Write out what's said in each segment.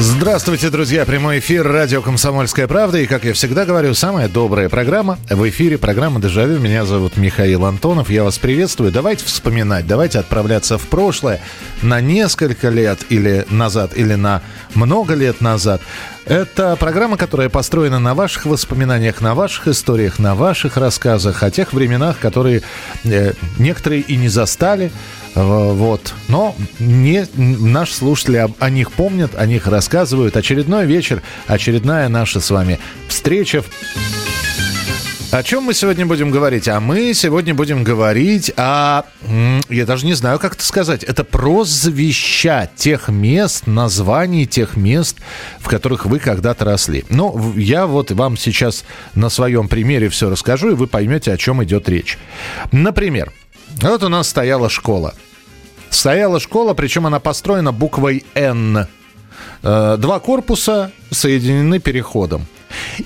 Здравствуйте, друзья. Прямой эфир радио «Комсомольская правда». И, как я всегда говорю, самая добрая программа в эфире. Программа «Дежавю». Меня зовут Михаил Антонов. Я вас приветствую. Давайте вспоминать, давайте отправляться в прошлое на несколько лет или назад, или на много лет назад. Это программа, которая построена на ваших воспоминаниях, на ваших историях, на ваших рассказах о тех временах, которые э, некоторые и не застали, вот. Но не, наши слушатели об, о них помнят, о них рассказывают. Очередной вечер, очередная наша с вами встреча. О чем мы сегодня будем говорить? А мы сегодня будем говорить о... Я даже не знаю, как это сказать. Это прозвища тех мест, названий тех мест, в которых вы когда-то росли. Ну, я вот вам сейчас на своем примере все расскажу, и вы поймете, о чем идет речь. Например, вот у нас стояла школа. Стояла школа, причем она построена буквой «Н». Э, два корпуса соединены переходом.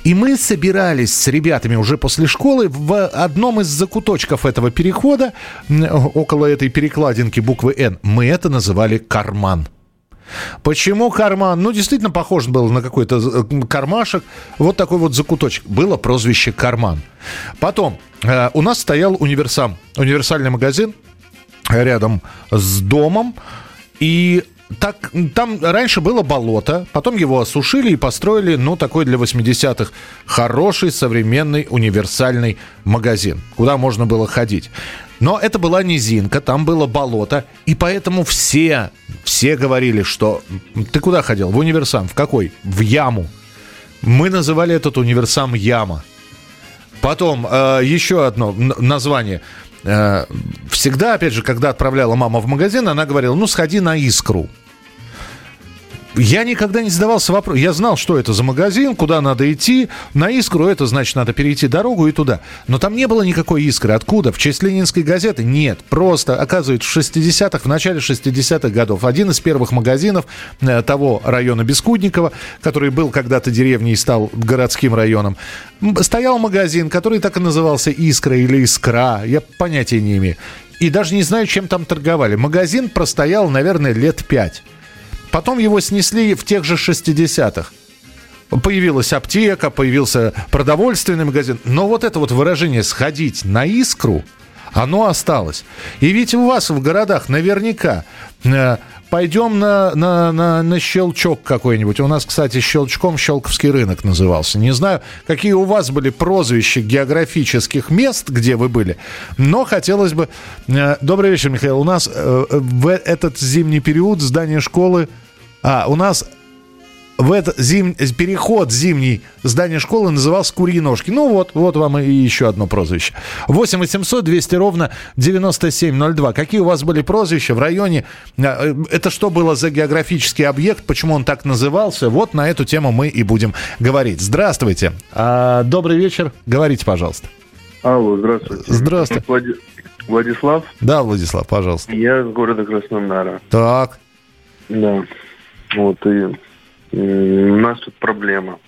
И мы собирались с ребятами уже после школы в одном из закуточков этого перехода, около этой перекладинки буквы «Н», мы это называли «карман». Почему карман? Ну, действительно, похож был на какой-то э, кармашек. Вот такой вот закуточек. Было прозвище «Карман». Потом э, у нас стоял универсам, универсальный магазин рядом с домом. И так, там раньше было болото, потом его осушили и построили, ну, такой для 80-х хороший, современный, универсальный магазин, куда можно было ходить. Но это была низинка, там было болото, и поэтому все, все говорили, что ты куда ходил? В универсам. В какой? В яму. Мы называли этот универсам яма. Потом э, еще одно название. Э, всегда, опять же, когда отправляла мама в магазин, она говорила, ну, сходи на искру. Я никогда не задавался вопросом. Я знал, что это за магазин, куда надо идти. На искру это значит, надо перейти дорогу и туда. Но там не было никакой искры. Откуда? В честь Ленинской газеты? Нет. Просто, оказывается, в 60-х, в начале 60-х годов один из первых магазинов э, того района Бескудникова, который был когда-то деревней и стал городским районом, стоял магазин, который так и назывался «Искра» или «Искра». Я понятия не имею. И даже не знаю, чем там торговали. Магазин простоял, наверное, лет пять. Потом его снесли в тех же 60-х. Появилась аптека, появился продовольственный магазин. Но вот это вот выражение «сходить на искру», оно осталось. И ведь у вас в городах наверняка пойдем на, на, на, на щелчок какой-нибудь. У нас, кстати, щелчком Щелковский рынок назывался. Не знаю, какие у вас были прозвища географических мест, где вы были, но хотелось бы... Э, добрый вечер, Михаил. У нас э, в этот зимний период здание школы... А, у нас в этот зим... переход зимний здания школы назывался «Курьи ножки». Ну вот, вот вам и еще одно прозвище. 8 800 200 ровно 9702. Какие у вас были прозвища в районе? А, это что было за географический объект? Почему он так назывался? Вот на эту тему мы и будем говорить. Здравствуйте. А, добрый вечер. Говорите, пожалуйста. Алло, здравствуйте. Здравствуйте. Влади... Владислав? Да, Владислав, пожалуйста. Я из города Краснодара. Так. Да. Вот, и у нас тут проблема.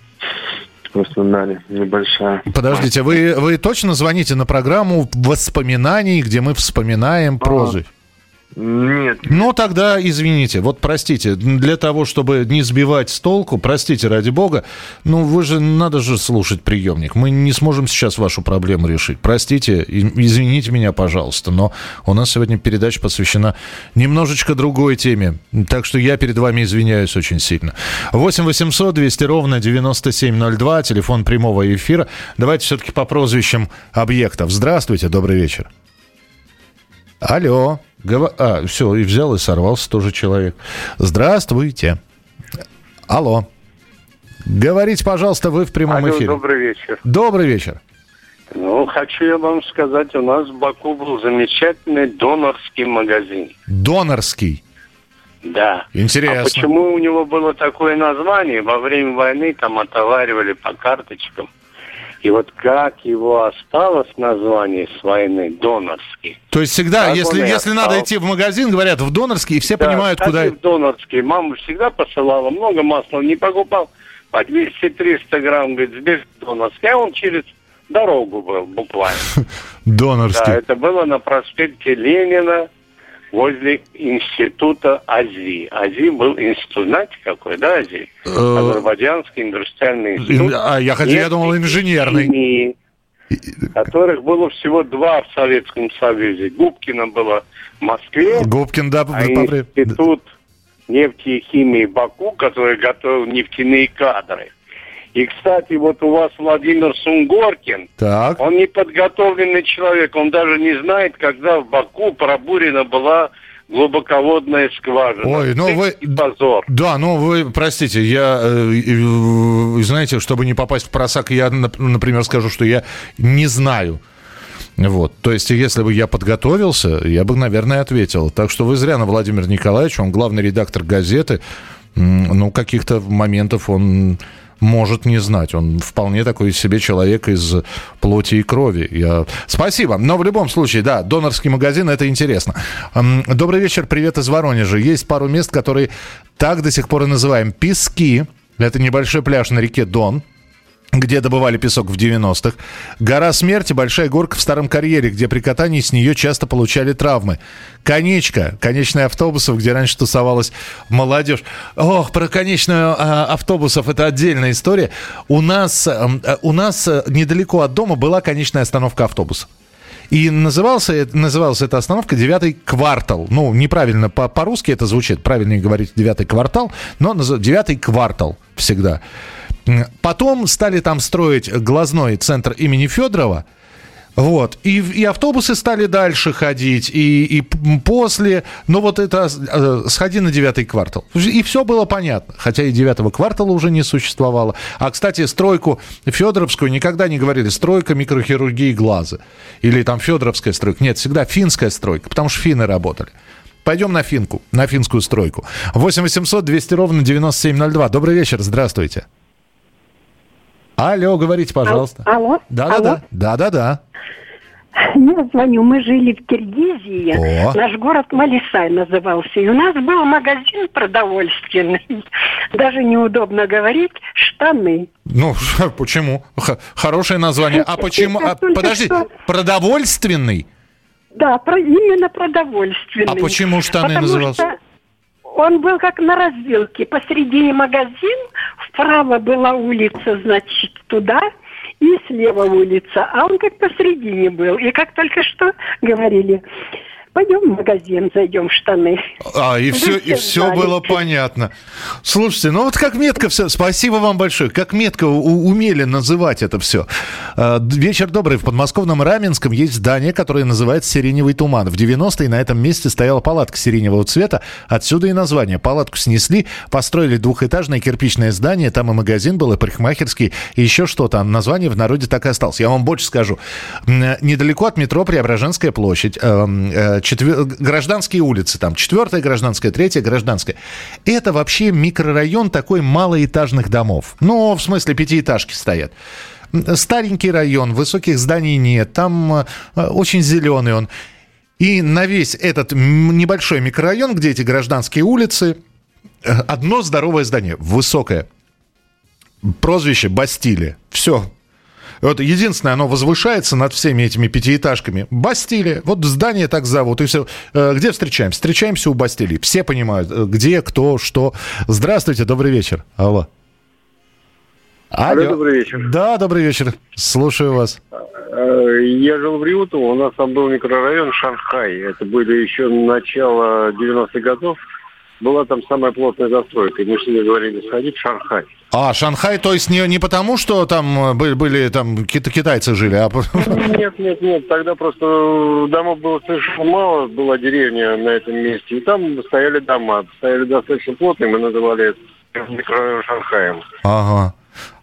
В Краснодаре небольшая. Подождите, вы, вы точно звоните на программу воспоминаний, где мы вспоминаем прозы? Нет. Ну, тогда извините, вот простите, для того, чтобы не сбивать с толку, простите, ради бога, ну, вы же, надо же слушать приемник. Мы не сможем сейчас вашу проблему решить. Простите, извините меня, пожалуйста, но у нас сегодня передача посвящена немножечко другой теме. Так что я перед вами извиняюсь очень сильно. 8 800 200 ровно 9702, телефон прямого эфира. Давайте все-таки по прозвищам объектов. Здравствуйте, добрый вечер. Алло. Гова... А, все, и взял и сорвался тоже человек. Здравствуйте. Алло. Говорите, пожалуйста, вы в прямом Алло, эфире. добрый вечер. Добрый вечер. Ну, хочу я вам сказать, у нас в Баку был замечательный донорский магазин. Донорский? Да. Интересно. А почему у него было такое название? Во время войны там отоваривали по карточкам. И вот как его осталось название с войны Донорский. То есть всегда, как если, если надо идти в магазин, говорят в Донорский, и все да, понимают, куда... в Донорский. Мама всегда посылала, много масла не покупал. По 200-300 грамм, говорит, здесь Донорский. А он через дорогу был буквально. Донорский. Да, это было на проспекте Ленина, возле института АЗИ. АЗИ был институт, знаете какой, да, АЗИ? Э, Азербайджанский индустриальный институт. А, я, хотел, я думал, инженерный. Химии, которых было всего два в Советском Союзе. Губкина было в Москве, Губкин, да, а институт нефти и химии Баку, который готовил нефтяные кадры. И, кстати, вот у вас Владимир Сунгоркин, так. он неподготовленный человек, он даже не знает, когда в Баку пробурена была глубоководная скважина. Ой, ну вы... Позор. Да, ну вы, простите, я, э, знаете, чтобы не попасть в просак, я, например, скажу, что я не знаю. Вот. То есть, если бы я подготовился, я бы, наверное, ответил. Так что вы зря на Владимира Николаевича, он главный редактор газеты. Ну, каких-то моментов он может не знать. Он вполне такой себе человек из плоти и крови. Я... Спасибо. Но в любом случае, да, донорский магазин, это интересно. Добрый вечер, привет из Воронежа. Есть пару мест, которые так до сих пор и называем. Пески. Это небольшой пляж на реке Дон где добывали песок в 90-х. Гора смерти, большая горка в старом карьере, где при катании с нее часто получали травмы. Конечка, конечная автобусов, где раньше тусовалась молодежь. Ох, про конечную а, автобусов это отдельная история. У нас, эм, э, у нас э, недалеко от дома была конечная остановка автобуса. И назывался, называлась эта остановка «Девятый квартал». Ну, неправильно по- по-русски это звучит, правильнее говорить «девятый квартал», но «девятый квартал» всегда. Потом стали там строить глазной центр имени Федорова. Вот. И, и автобусы стали дальше ходить, и, и после. Но вот это э, сходи на девятый квартал. И все было понятно. Хотя и девятого квартала уже не существовало. А, кстати, стройку Федоровскую никогда не говорили стройка микрохирургии глаза. Или там Федоровская стройка. Нет, всегда финская стройка, потому что финны работали. Пойдем на финку, на финскую стройку. 8 800 200 ровно 9702. Добрый вечер, здравствуйте. Алло, говорите, пожалуйста. Алло. Да-да-да. Да-да-да. Я звоню, мы жили в Киргизии, О. наш город Малисай назывался, и у нас был магазин продовольственный, даже неудобно говорить, штаны. Ну, почему? Х- хорошее название. А почему? А, подожди, что... продовольственный? Да, про, именно продовольственный. А почему штаны Потому назывался? Он был как на развилке. Посередине магазин, вправо была улица, значит, туда, и слева улица. А он как посередине был. И как только что говорили, пойдем в магазин, зайдем в штаны. А, и все, и все было понятно. Слушайте, ну вот как метко все. Спасибо вам большое. Как метко умели называть это все. А, вечер добрый. В подмосковном Раменском есть здание, которое называется «Сиреневый туман». В 90-е на этом месте стояла палатка сиреневого цвета. Отсюда и название. Палатку снесли, построили двухэтажное кирпичное здание. Там и магазин был, и парикмахерский, и еще что-то. Название в народе так и осталось. Я вам больше скажу. Недалеко от метро Преображенская площадь эм, э, четвер... гражданские улицы, там четвертая гражданская, третья гражданская. Это вообще микрорайон такой малоэтажных домов. Ну, в смысле, пятиэтажки стоят. Старенький район, высоких зданий нет, там э, очень зеленый он. И на весь этот небольшой микрорайон, где эти гражданские улицы, э, одно здоровое здание, высокое. Прозвище Бастилия. Все, вот единственное, оно возвышается над всеми этими пятиэтажками. Бастилия. Вот здание так зовут. И все. Э, где встречаемся? Встречаемся у Бастилии. Все понимают, э, где, кто, что. Здравствуйте, добрый вечер. Алло. Алло. Алло, добрый вечер. Да, добрый вечер. Слушаю вас. Э, я жил в Риутово, у нас там был микрорайон Шанхай. Это были еще начало 90-х годов. Была там самая плотная застройка. И мы с ними говорили сходить в Шанхай. А, Шанхай, то есть не, не потому, что там э, были, были там какие-то китайцы жили, а... Нет, нет, нет, тогда просто домов было совершенно мало, была деревня на этом месте, и там стояли дома, стояли достаточно плотные, мы называли это микрорайон Шанхаем. Ага.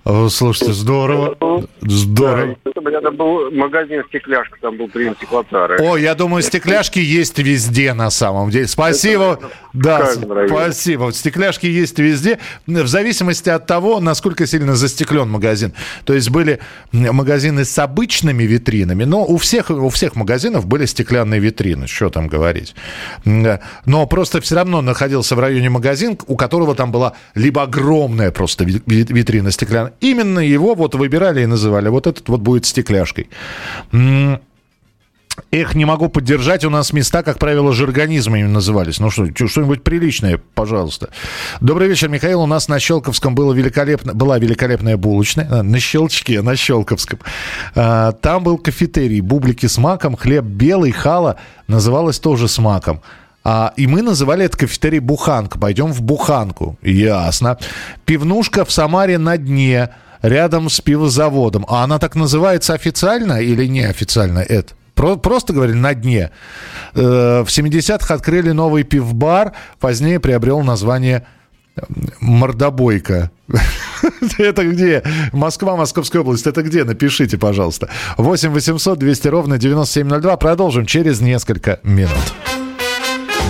Слушайте, здорово. Здорово. Да, это был магазин «Стекляшка», там был принт стеклотары. О, я думаю, стекляшки есть везде на самом деле. Спасибо. Это, да, спасибо. Стекляшки есть везде, в зависимости от того, насколько сильно застеклен магазин. То есть были магазины с обычными витринами, но у всех, у всех магазинов были стеклянные витрины, что там говорить. Но просто все равно находился в районе магазин, у которого там была либо огромная просто витрина стеклянная, Именно его вот выбирали и называли. Вот этот вот будет стекляшкой. Эх, не могу поддержать. У нас места, как правило, жаргонизмами назывались. Ну что, что-нибудь приличное, пожалуйста. Добрый вечер, Михаил. У нас на Щелковском было великолепно, была великолепная булочная. А, на Щелчке, на Щелковском. А, там был кафетерий, бублики с маком, хлеб белый, хала. Называлось тоже с маком. А, и мы называли это кафетерий Буханка. Пойдем в Буханку. Ясно. Пивнушка в Самаре на дне, рядом с пивозаводом. А она так называется официально или неофициально? Это? Просто говорили на дне. Э, в 70-х открыли новый пивбар, позднее приобрел название Мордобойка. Это где? Москва, Московская область. Это где? Напишите, пожалуйста. 8 800 200 ровно 9702. Продолжим через несколько минут.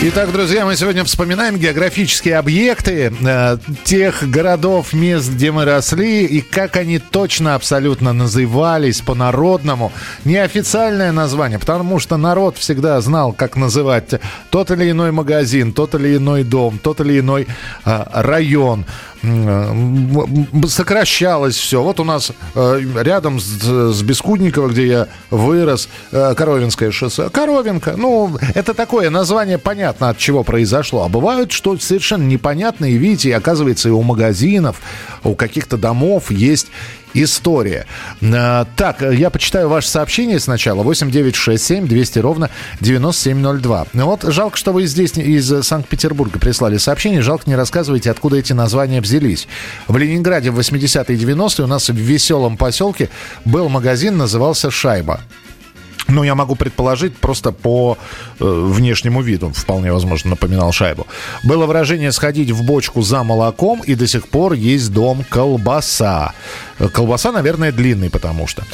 Итак, друзья, мы сегодня вспоминаем географические объекты э, тех городов, мест, где мы росли, и как они точно абсолютно назывались по-народному. Неофициальное название, потому что народ всегда знал, как называть тот или иной магазин, тот или иной дом, тот или иной э, район сокращалось все. Вот у нас э, рядом с, с Бескудниково, где я вырос, э, Коровинское шоссе. Коровинка, ну, это такое название, понятно, от чего произошло. А бывают, что совершенно непонятные, видите, оказывается, и у магазинов, у каких-то домов есть история. Э, так, я почитаю ваше сообщение сначала. 8967 200 ровно 9702. Вот жалко, что вы здесь из Санкт-Петербурга прислали сообщение. Жалко, не рассказываете, откуда эти названия взялись. В Ленинграде в 80-е и 90-е у нас в веселом поселке был магазин, назывался «Шайба». Ну, я могу предположить, просто по э, внешнему виду, вполне возможно, напоминал шайбу. Было выражение «сходить в бочку за молоком», и до сих пор есть дом колбаса. Колбаса, наверное, длинный, потому что.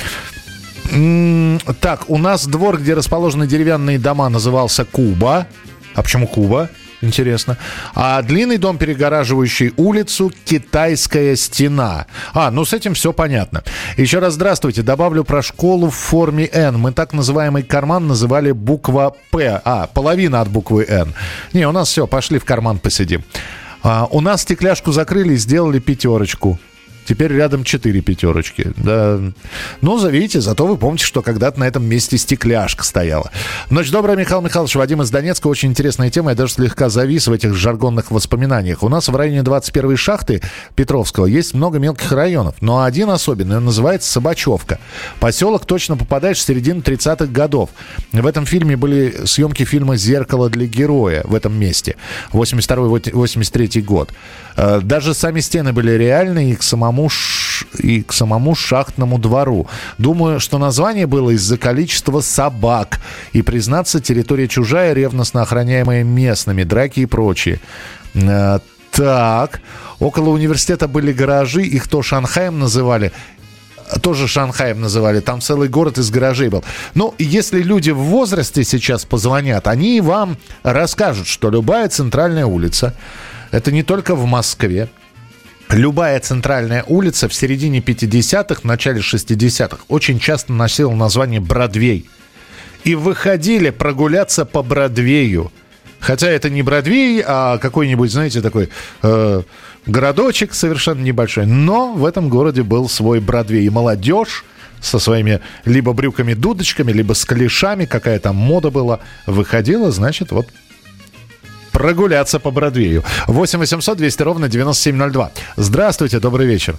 Так, у нас двор, где расположены деревянные дома, назывался Куба. А почему Куба? Интересно. А длинный дом, перегораживающий улицу, китайская стена. А, ну с этим все понятно. Еще раз здравствуйте. Добавлю про школу в форме N. Мы так называемый карман называли буква П. А, половина от буквы N. Не, у нас все, пошли в карман посидим. А, у нас стекляшку закрыли и сделали пятерочку. Теперь рядом 4 пятерочки. Да. Ну, видите, зато вы помните, что когда-то на этом месте стекляшка стояла. Ночь добрая, Михаил Михайлович. Вадим из Донецка. Очень интересная тема. Я даже слегка завис в этих жаргонных воспоминаниях. У нас в районе 21-й шахты Петровского есть много мелких районов. Но один особенный, называется Собачевка. Поселок точно попадаешь в середину 30-х годов. В этом фильме были съемки фильма «Зеркало для героя» в этом месте. 82-83 год. Э, даже сами стены были реальные, и к самому, и к самому шахтному двору. Думаю, что название было из-за количества собак. И, признаться, территория чужая, ревностно охраняемая местными, драки и прочее. Э, так, около университета были гаражи, их то Шанхаем называли, тоже Шанхаем называли, там целый город из гаражей был. Ну, если люди в возрасте сейчас позвонят, они вам расскажут, что любая центральная улица, это не только в Москве. Любая центральная улица в середине 50-х, в начале 60-х очень часто носила название Бродвей. И выходили прогуляться по Бродвею. Хотя это не Бродвей, а какой-нибудь, знаете, такой э, городочек совершенно небольшой. Но в этом городе был свой Бродвей. И молодежь со своими либо брюками-дудочками, либо с клешами, какая там мода была, выходила, значит, вот прогуляться по Бродвею. 8 800 200 ровно 9702. Здравствуйте, добрый вечер.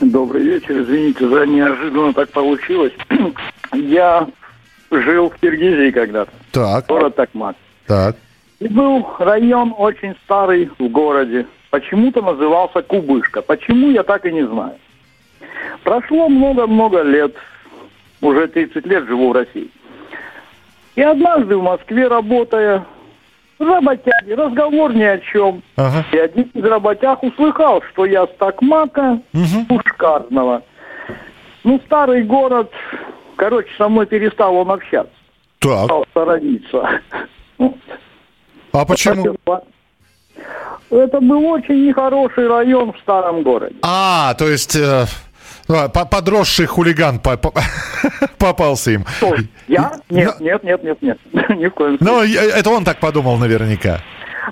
Добрый вечер, извините за неожиданно так получилось. Я жил в Киргизии когда-то. Так. Город Такмак. Так. И был район очень старый в городе. Почему-то назывался Кубышка. Почему, я так и не знаю. Прошло много-много лет. Уже 30 лет живу в России. И однажды в Москве, работая, работяги, разговор ни о чем. Ага. И один из работяг услыхал, что я с Такмака, Пушкарного. Ну, старый город, короче, со мной перестал он общаться. Так. Стал сторониться. А почему? Это был очень нехороший район в старом городе. А, то есть э, подросший хулиган по- по- попался им. Я? Нет, нет, нет, нет, нет. Ни в коем Ну, это он так подумал наверняка.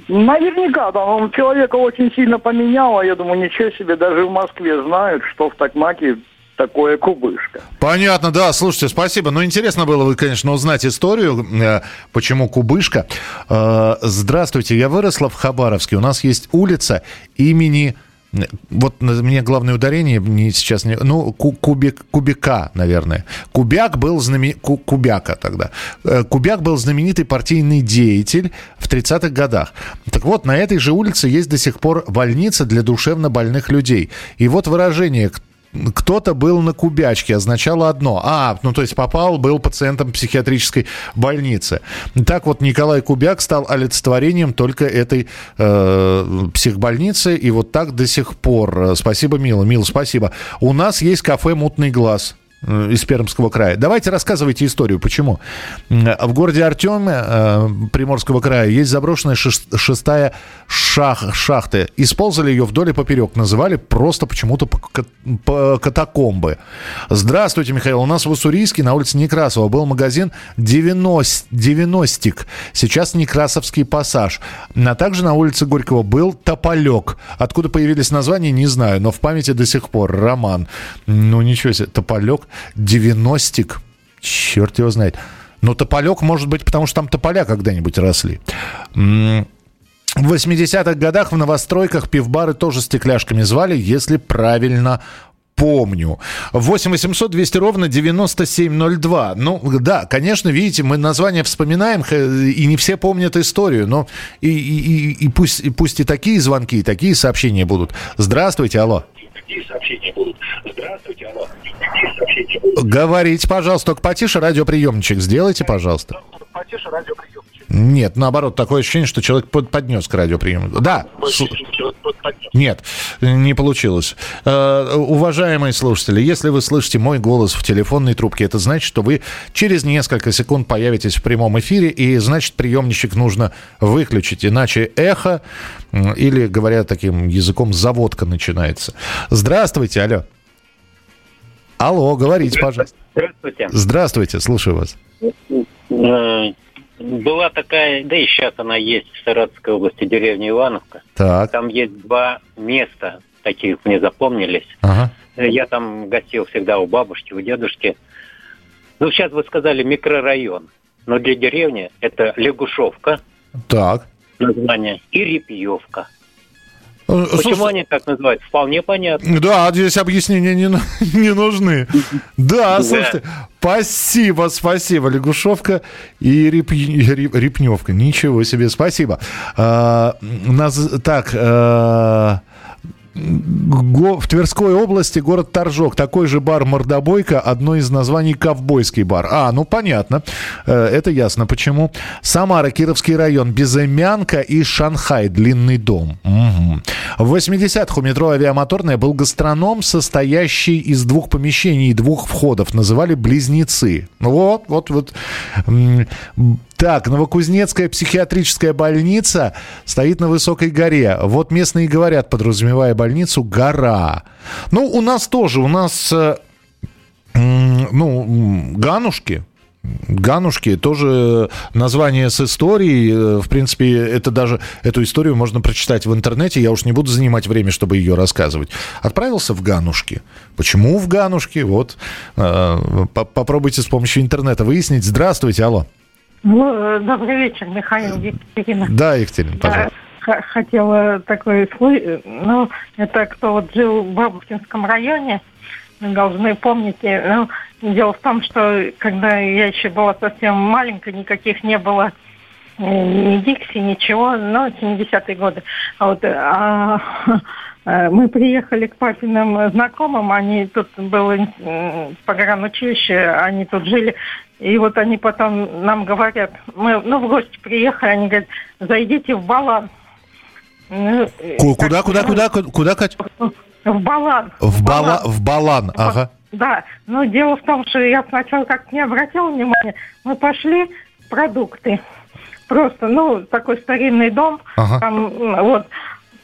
Наверняка, да, он человека очень сильно поменял, а я думаю, ничего себе, даже в Москве знают, что в Такмаке такое кубышка. Понятно, да, слушайте, спасибо. Ну, интересно было, конечно, узнать историю, э, почему Кубышка. Э, Здравствуйте, я выросла в Хабаровске. У нас есть улица имени... Вот мне главное ударение не сейчас не... Ну, Ку- Кубик, Кубика, наверное. Кубяк был знаменит... Кубяка тогда. Э, Кубяк был знаменитый партийный деятель в 30-х годах. Так вот, на этой же улице есть до сих пор больница для душевно больных людей. И вот выражение кто-то был на кубячке, означало одно. А, ну то есть попал, был пациентом психиатрической больницы. Так вот Николай Кубяк стал олицетворением только этой э, психбольницы, и вот так до сих пор. Спасибо, Мила. Мила, спасибо. У нас есть кафе «Мутный глаз» из Пермского края. Давайте рассказывайте историю. Почему? В городе Артеме э, Приморского края есть заброшенная шест- шестая шах, шахта. Использовали ее вдоль и поперек. Называли просто почему-то по- катакомбы. Здравствуйте, Михаил. У нас в Уссурийске на улице Некрасова был магазин 90, 90 Сейчас Некрасовский пассаж. А также на улице Горького был Тополек. Откуда появились названия, не знаю, но в памяти до сих пор. Роман. Ну, ничего себе. Тополек, 90 Черт его знает. Но тополек может быть, потому что там тополя когда-нибудь росли. В 80-х годах в новостройках пивбары тоже стекляшками звали, если правильно помню. 8 800 200 ровно 9702. Ну, да, конечно, видите, мы название вспоминаем, и не все помнят историю, но и- и- и пусть, и пусть и такие звонки, и такие сообщения будут. Здравствуйте, алло. Какие сообщения будут? Здравствуйте, алло. Говорите, пожалуйста, только потише радиоприемничек сделайте, пожалуйста. Потише радиоприемчик. Нет, наоборот, такое ощущение, что человек под- поднес к радиоприемнику. Да, слу- нет, не получилось. Э, уважаемые слушатели, если вы слышите мой голос в телефонной трубке, это значит, что вы через несколько секунд появитесь в прямом эфире, и значит, приемничек нужно выключить, иначе эхо, или, говоря таким языком, заводка начинается. Здравствуйте, алло. Алло, говорите, пожалуйста. Здравствуйте. Здравствуйте, слушаю вас. Была такая, да и сейчас она есть в Саратовской области, деревня Ивановка. Так. Там есть два места, таких мне запомнились. Ага. Я там гостил всегда у бабушки, у дедушки. Ну, сейчас вы сказали микрорайон. Но для деревни это Лягушевка, Так. название, и Репьевка. Э, Почему слушай- они так называют? Вполне понятно. Да, здесь объяснения не, не нужны. Да, слушайте, спасибо, спасибо. Лягушевка и реп, реп- Репневка. Ничего себе, спасибо. А, наз- так, а, в Тверской области город Торжок. Такой же бар «Мордобойка», одно из названий «Ковбойский бар». А, ну понятно. Э, Это ясно, почему. Самара, Кировский район, Безымянка и Шанхай, длинный дом. Мгм. В 80-х у метро «Авиамоторная» был гастроном, состоящий из двух помещений и двух входов. Называли «Близнецы». Вот, вот, вот. Так, Новокузнецкая психиатрическая больница стоит на высокой горе. Вот местные говорят, подразумевая больницу, гора. Ну, у нас тоже, у нас, э, ну, Ганушки, Ганушки тоже название с историей. Э, В принципе, это даже эту историю можно прочитать в интернете. Я уж не буду занимать время, чтобы ее рассказывать. Отправился в Ганушки. Почему в Ганушки? Вот э, по- попробуйте с помощью интернета выяснить. Здравствуйте, алло. Ну, э, добрый вечер, Михаил Екатерина. Да, Екатерина, пожалуйста. Х- Хотела такой слы... Ну, это кто вот жил в Бабушкинском районе, должны помнить. э, Ну, дело в том, что когда я еще была совсем маленькая, никаких не было э, ни Дикси, ничего, ну, 70-е годы. А вот, э, а, э, мы приехали к папиным знакомым, они тут было погранучилище, они тут жили, и вот они потом нам говорят, мы ну, в гости приехали, они говорят, зайдите в Балан. Ну, э, Куда, куда, ну, куда, ку- куда, Кать? В Балан. В, бала, в Балан, ага. Да, но дело в том, что я сначала как-то не обратила внимания. Мы пошли в продукты. Просто, ну, такой старинный дом. Ага. Там, вот.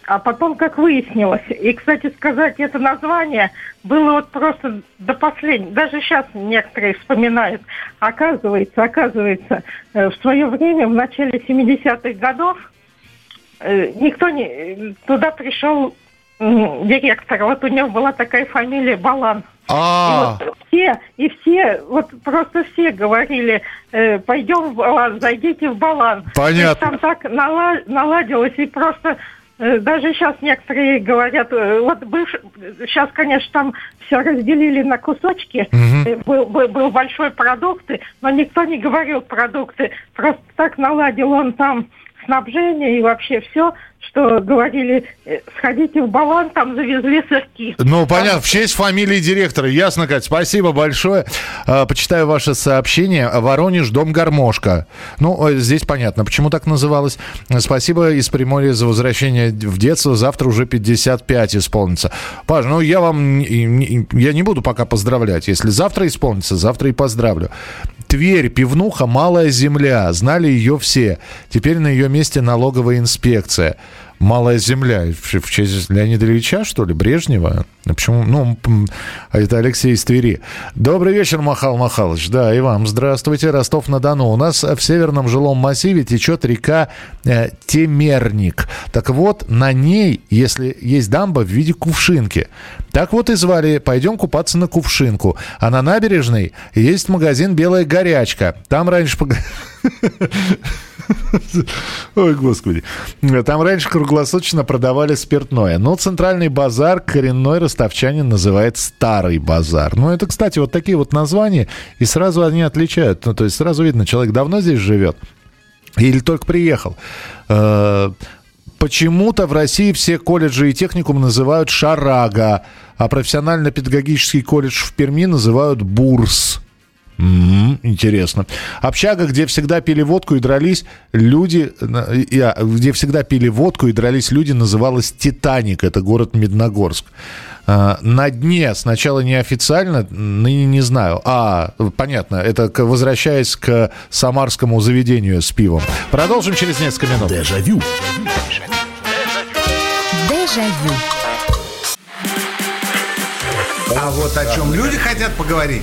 А потом, как выяснилось, и, кстати сказать, это название было вот просто до последнего. Даже сейчас некоторые вспоминают. Оказывается, оказывается, э, в свое время, в начале 70-х годов, э, никто не... Туда пришел директор. Вот у него была такая фамилия Балан. А, И вот все, и все, вот просто все говорили, э, пойдем в Балан, зайдите в Балан. Понятно. Есть Там так нала- наладилось, и просто даже сейчас некоторые говорят, э, вот бывш... сейчас, конечно, там все разделили на кусочки. Э, был, был, был большой продукты, но никто не говорил продукты, просто так наладил он там снабжение и вообще все, что говорили, э, сходите в Балан, там завезли сырки. Ну, понятно, в честь фамилии директора. Ясно, Кать. Спасибо большое. А, Почитаю ваше сообщение. Воронеж, дом Гармошка. Ну, э, здесь понятно, почему так называлось. Спасибо из Приморья за возвращение в детство. Завтра уже 55 исполнится. Паш, ну, я вам... Я не буду пока поздравлять. Если завтра исполнится, завтра и поздравлю. Тверь, пивнуха, малая земля. Знали ее все. Теперь на ее месте налоговая инспекция. Малая земля. В, честь Леонида Ильича, что ли? Брежнева? А Почему? Ну, а это Алексей из Твери. Добрый вечер, Махал Махалыч. Да, и вам здравствуйте. Ростов-на-Дону. У нас в северном жилом массиве течет река э, Темерник. Так вот, на ней, если есть дамба в виде кувшинки. Так вот и звали «Пойдем купаться на кувшинку». А на набережной есть магазин «Белая горячка». Там раньше... Ой, господи. Там раньше круглосуточно продавали спиртное. Но центральный базар коренной ростовчанин называет Старый базар. Ну, это, кстати, вот такие вот названия, и сразу они отличают. Ну, то есть сразу видно, человек давно здесь живет или только приехал. Э, Почему-то в России все колледжи и техникум называют «Шарага», а профессионально-педагогический колледж в Перми называют «Бурс». М, Интересно. Общага, где всегда пили водку и дрались люди, а, где всегда пили водку и дрались люди, называлась Титаник. Это город Медногорск. А, На дне сначала неофициально, ныне не знаю. А, понятно, это к- возвращаясь к самарскому заведению с пивом. Продолжим через несколько минут. Дежавю. Дежавю. А вот о чем люди хотят поговорить,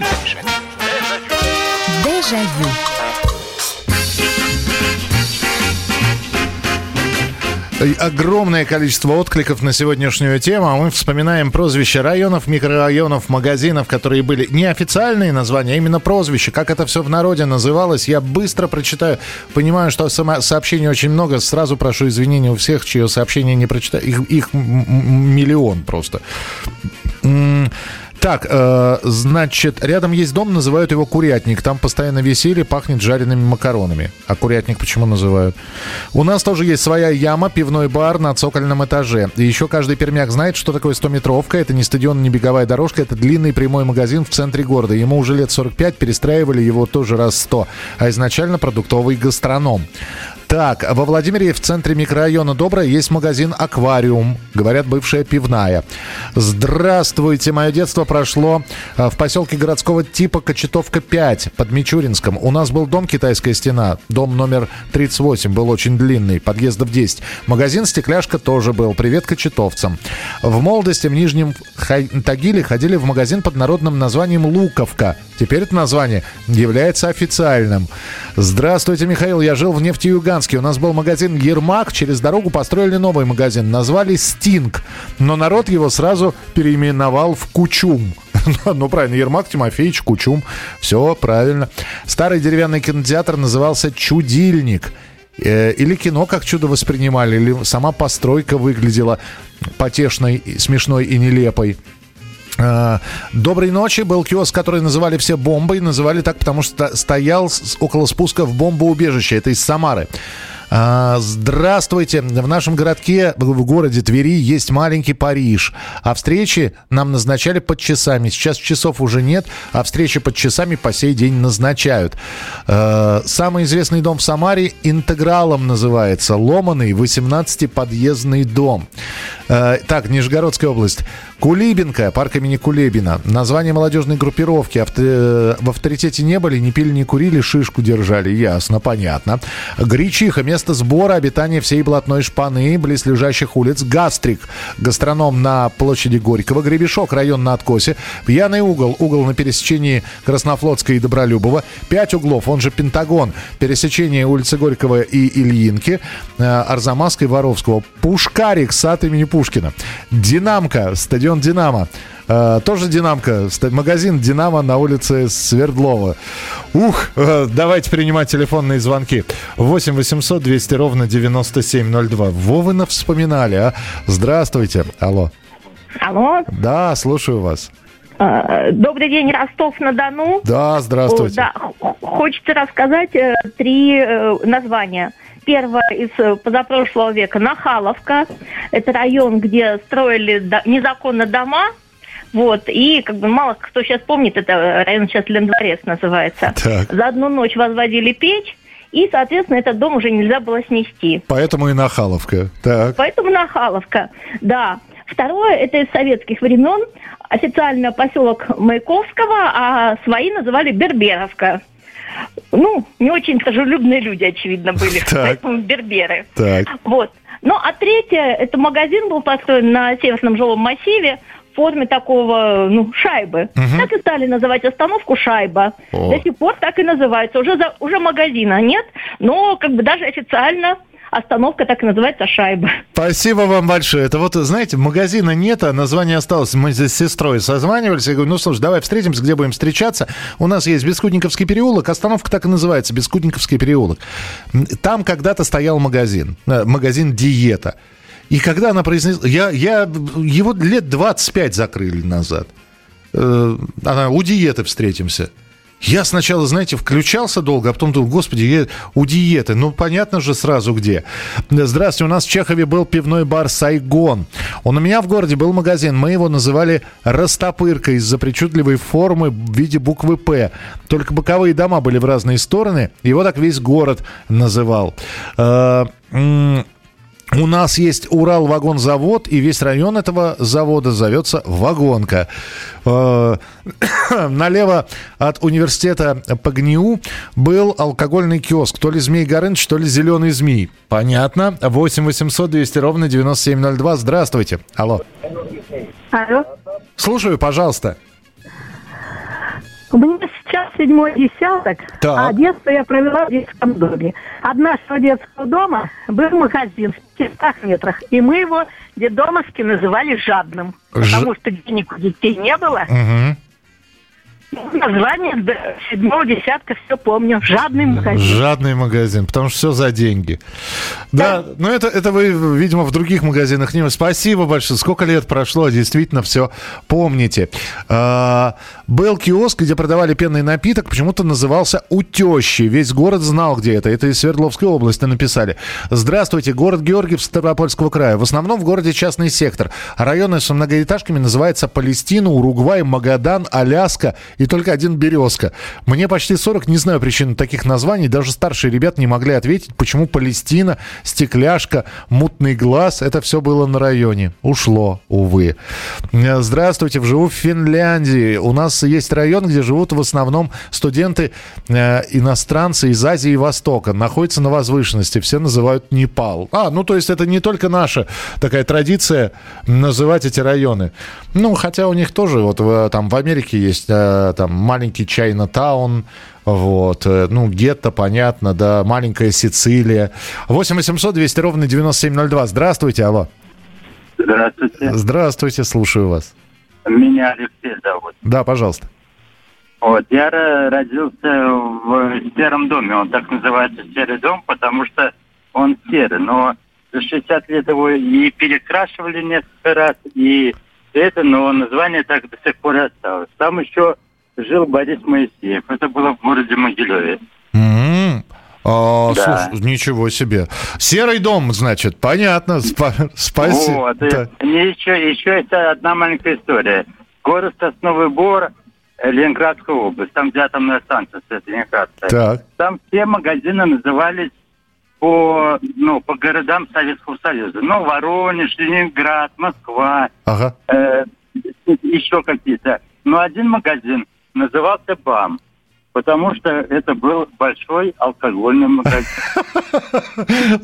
Э, Огромное количество откликов на сегодняшнюю тему. А Мы вспоминаем прозвища районов, микрорайонов, магазинов, которые были не официальные названия, а именно прозвища. Как это все в народе называлось, я быстро прочитаю. Понимаю, что сама- сообщений очень много. Сразу прошу извинения у всех, чье сообщение не прочитаю. Их, их миллион просто. Так, э, значит, рядом есть дом, называют его курятник. Там постоянно веселье, пахнет жареными макаронами. А курятник почему называют? У нас тоже есть своя яма, пивной бар на цокольном этаже. И еще каждый пермяк знает, что такое 100-метровка. Это не стадион, не беговая дорожка, это длинный прямой магазин в центре города. Ему уже лет 45, перестраивали его тоже раз 100. А изначально продуктовый гастроном. Так, во Владимире в центре микрорайона Доброе есть магазин «Аквариум». Говорят, бывшая пивная. Здравствуйте, мое детство прошло а, в поселке городского типа Кочетовка 5 под Мичуринском. У нас был дом «Китайская стена». Дом номер 38 был очень длинный, подъездов 10. Магазин «Стекляшка» тоже был. Привет кочетовцам. В молодости в Нижнем Тагиле ходили в магазин под народным названием «Луковка». Теперь это название является официальным. Здравствуйте, Михаил. Я жил в Нефтеюганске. У нас был магазин «Ермак». Через дорогу построили новый магазин. Назвали «Стинг». Но народ его сразу переименовал в «Кучум». Ну, правильно, Ермак Тимофеевич, Кучум. Все правильно. Старый деревянный кинотеатр назывался «Чудильник». Э, Или кино как чудо воспринимали, или сама постройка выглядела потешной, смешной и нелепой. А, Доброй ночи. Был киоск, который называли все бомбой. Называли так, потому что стоял около спуска в бомбоубежище. Это из Самары. А, Здравствуйте. В нашем городке, в городе Твери, есть маленький Париж. А встречи нам назначали под часами. Сейчас часов уже нет, а встречи под часами по сей день назначают. А, Самый известный дом в Самаре интегралом называется. Ломаный 18-подъездный дом. А, Так, Нижегородская область. Кулибинка, парк имени Кулебина. Название молодежной группировки. Авто- э, В авторитете не были, не пили, не курили, шишку держали. Ясно, понятно. Гречиха, место сбора, обитания всей блатной шпаны, близлежащих улиц. Гастрик, гастроном на площади Горького. Гребешок, район на откосе. Пьяный угол, угол на пересечении Краснофлотской и Добролюбова. Пять углов, он же Пентагон. Пересечение улицы Горького и Ильинки. э, Арзамаска и Воровского. Пушкарик, сад имени Пушкина. Динамка, стадион Динамо. Э, тоже Динамка, магазин Динамо на улице Свердлова. Ух, э, давайте принимать телефонные звонки. 8 800 200 ровно 9702. Вовына вспоминали, а? Здравствуйте. Алло. Алло, Да, слушаю вас. э, добрый день, Ростов-на-Дону. Да, здравствуйте. Да, хочется рассказать три названия. Первое из позапрошлого века Нахаловка. Это район, где строили незаконно дома. Вот, и как бы мало кто сейчас помнит, это район сейчас Лендворец называется. Так. За одну ночь возводили печь, и, соответственно, этот дом уже нельзя было снести. Поэтому и Нахаловка. Так. Поэтому Нахаловка, да. Второе, это из советских времен, официально поселок Маяковского, а свои называли Берберовка. Ну, не очень дружелюбные люди, очевидно, были, Так. поэтому Берберы. Так. Вот. Ну, а третье, это магазин был построен на Северном жилом массиве форме такого, ну, шайбы. Мгм. Так и стали называть остановку «Шайба». О. До сих пор так и называется. Уже, за- уже магазина нет, но как бы даже официально остановка так и называется «Шайба». Спасибо вам большое. Это вот, знаете, магазина нет, а название осталось. Мы здесь с сестрой созванивались. Я говорю, ну, слушай, давай встретимся, где будем встречаться. У нас есть Бескудниковский переулок. Остановка так и называется, Бескудниковский переулок. Там когда-то стоял магазин. э, Магазин «Диета». И когда она произнесла... Я, я, его лет 25 закрыли назад. Э, Она, у диеты встретимся. Я сначала, знаете, включался долго, а потом думал, господи, я у диеты. Ну, понятно же сразу где. Здравствуйте, у нас в Чехове был пивной бар «Сайгон». Он у меня в городе был магазин. Мы его называли «Растопырка» из-за причудливой формы в виде буквы «П». Только боковые дома были в разные стороны. Его так весь город называл. У нас есть Урал-вагонзавод, и весь район этого завода зовется Вагонка. Э, Налево от университета ПГНИУ был алкогольный киоск. То ли Змей Горыныч, то ли Зеленый Змей. Понятно. 8 800 200 ровно 9702. Здравствуйте. Алло. Алло. Слушаю, пожалуйста. У меня сейчас седьмой десяток, Так. а детство я провела в детском доме. От нашего детского дома был магазин в 500 метрах, и мы его детдомовски называли жадным, Ж- потому что денег у детей не было. Мгм. Название седьмого десятка все помню. Жадный магазин. Жадный магазин, потому что все за деньги. Да, но это, это вы, видимо, в других магазинах не... Спасибо большое. Сколько лет прошло, действительно все помните. А, был киоск, где продавали пенный напиток, почему-то назывался «У тещи». Весь город знал, где это. Это из Свердловской области написали. Здравствуйте, город Георгиев Ставропольского края. В основном в городе частный сектор. Районы с многоэтажками называются Палестина, Уругвай, Магадан, Аляска и только один Березка. Мне почти 40, не знаю причины таких названий. Даже старшие ребят не могли ответить, почему Палестина, Стекляшка, Мутный глаз. Это все было на районе. Ушло, увы. Здравствуйте, живу в Финляндии. У нас есть район, где живут в основном студенты э, иностранцы из Азии и Востока. Находится на возвышенности. Все называют Непал. А, ну то есть это не только наша такая традиция называть эти районы. Ну, хотя у них тоже вот там в Америке есть э, там маленький Чайна-таун, вот, э, ну, гетто, понятно, да, маленькая Сицилия. 8 800 200 ровно 9702. Здравствуйте, алло. Здравствуйте. Здравствуйте, слушаю вас. Меня Алексей зовут. Да, пожалуйста. Вот, я ро- родился в сером доме. Он так называется серый дом, потому что он серый. Но за 60 лет его и перекрашивали несколько раз, и это, но название так до сих пор осталось. Там еще жил Борис Моисеев. Это было в городе Могилеве. М, а, Да. слушай, ничего себе. Серый дом, значит, понятно. Спа- спасибо. Вот. Да. еще, еще есть одна маленькая история. Город Сосновый Бор, э, Ленинградская область. Там, где атомная станция стоит, Ленинградская. Так. Там все магазины назывались по, ну, по городам Советского Союза. Ну, Воронеж, Ленинград, Москва, Ага. э, еще какие-то. Но один магазин назывался БАМ, потому что это был большой алкогольный магазин.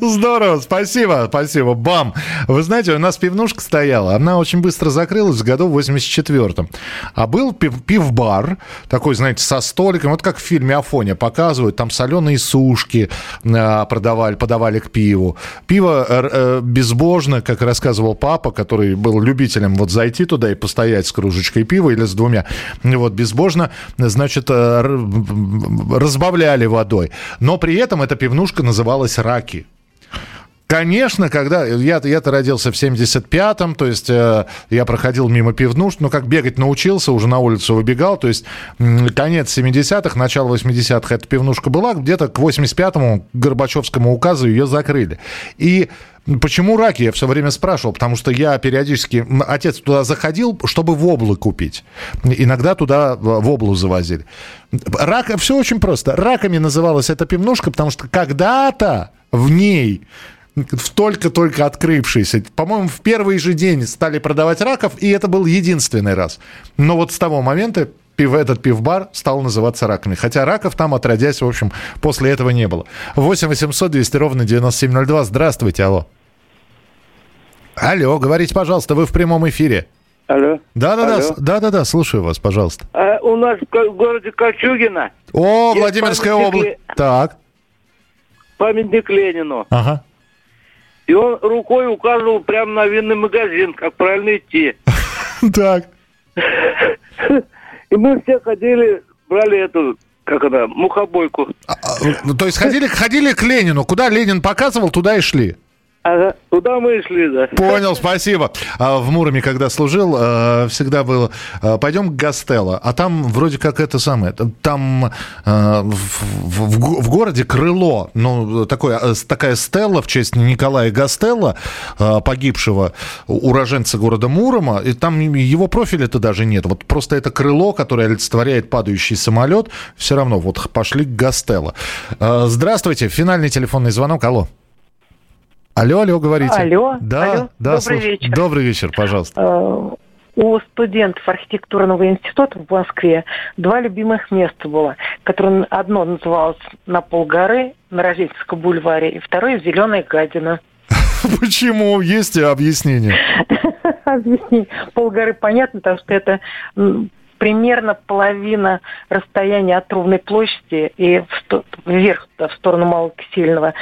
Здорово, спасибо, спасибо. Бам! Вы знаете, у нас пивнушка стояла, она очень быстро закрылась в году в 84-м. А был пив- пивбар, такой, знаете, со столиком, вот как в фильме «Афоня» показывают, там соленые сушки э, продавали, подавали к пиву. Пиво э, э, безбожно, как рассказывал папа, который был любителем вот зайти туда и постоять с кружечкой пива или с двумя. Вот, безбожно, значит, э, разбавляли водой. Но при этом эта пивнушка называлась «Раки». Конечно, когда я, я-то родился в 75-м, то есть э, я проходил мимо пивнуш, но как бегать научился, уже на улицу выбегал, то есть конец 70-х, начало 80-х эта пивнушка была, где-то к 85-му Горбачевскому указу ее закрыли. И Почему раки? Я все время спрашивал, потому что я периодически... Отец туда заходил, чтобы воблы купить. Иногда туда воблу завозили. Рак... Все очень просто. Раками называлась эта пивнушка, потому что когда-то в ней в только-только открывшейся. По-моему, в первый же день стали продавать раков, и это был единственный раз. Но вот с того момента пив, этот пивбар стал называться раками. Хотя раков там, отродясь, в общем, после этого не было. 8 800 200 ровно 9702. Здравствуйте, алло. Алло, говорите, пожалуйста, вы в прямом эфире. Алло. Да-да-да, Алло. с- да-да-да, слушаю вас, пожалуйста. А у нас в городе Кольчугино О, Владимирская область. Так, памятник Ленину. ага. И он рукой указывал прямо на винный магазин, как правильно идти. Так. И мы все ходили, брали эту, как она, мухобойку. Ну, то есть ходили, ходили к Ленину. Куда Ленин показывал, туда и шли. Ага, туда мы и шли, да. Понял, спасибо. А в Муроме, когда служил, э, всегда было, э, пойдем к Гастелло, а там вроде как это самое, там э, в, в- в го- в городе крыло, ну, такое, такая стелла в честь Николая Гастелло, погибшего уроженца города Мурома, и там его профиля-то даже нет, вот просто это крыло, которое олицетворяет падающий самолет, все равно вот пошли к Гастелло. Здравствуйте, финальный телефонный звонок, алло. Алло, алло, говорите. Алло, Да, алло. да, Добрый слушаю. вечер. Добрый вечер, пожалуйста. Э, У студентов архитектурного института в Москве два любимых места было, которые одно называлось на полгоры на Рождественском бульваре, и второе Зеленая гадина. Почему? Есть объяснение? Объясни. Полгоры понятно, потому что это примерно половина расстояния от Ровной площади и вверх в сторону Малокисельного,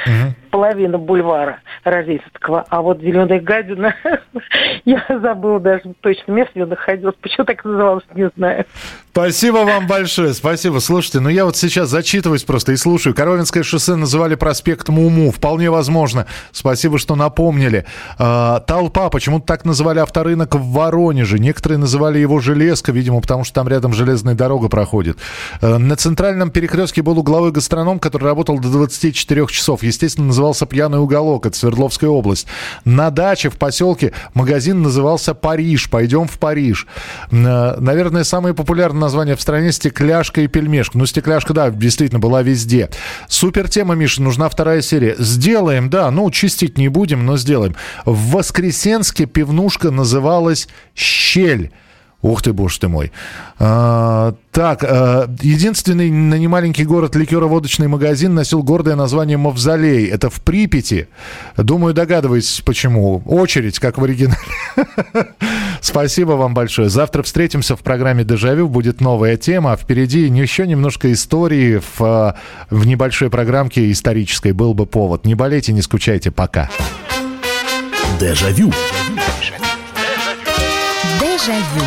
половина бульвара Рождественского. А вот Зеленая гадина, я забыла даже точно место, где находилась. Почему так называлось, не знаю. Спасибо вам большое, спасибо. Слушайте, ну я вот сейчас зачитываюсь просто и слушаю. Коровинское шоссе называли проспектом Уму. Вполне возможно. Спасибо, что напомнили. А, толпа. Почему-то так называли авторынок в Воронеже. Некоторые называли его Железка, видимо, потому что там рядом железная дорога проходит. А, на центральном перекрестке был угловой гастроном, который работал до 24 часов. Естественно, назывался «Пьяный уголок». Это Свердловская область. На даче в поселке магазин назывался «Париж». Пойдем в Париж. А, Наверное, самые популярные названия в стране «Стекляшка» и «Пельмешка». Ну, «Стекляшка», да, действительно, была везде. Супер тема, Миша, нужна вторая серия. Сделаем, да, ну, чистить не будем, но сделаем. В Воскресенске пивнушка называлась «Щель». Ух ты, боже ты мой. А, так, а, единственный на немаленький город ликероводочный магазин носил гордое название «Мавзолей». Это в Припяти. Думаю, догадываетесь, почему. Очередь, как в оригинале. Спасибо вам большое. Завтра встретимся в программе «Дежавю». Будет новая тема. А впереди еще немножко истории в, а, в небольшой программке исторической. Был бы повод. Не болейте, не скучайте. Пока. Дежавю. Дежавю. Это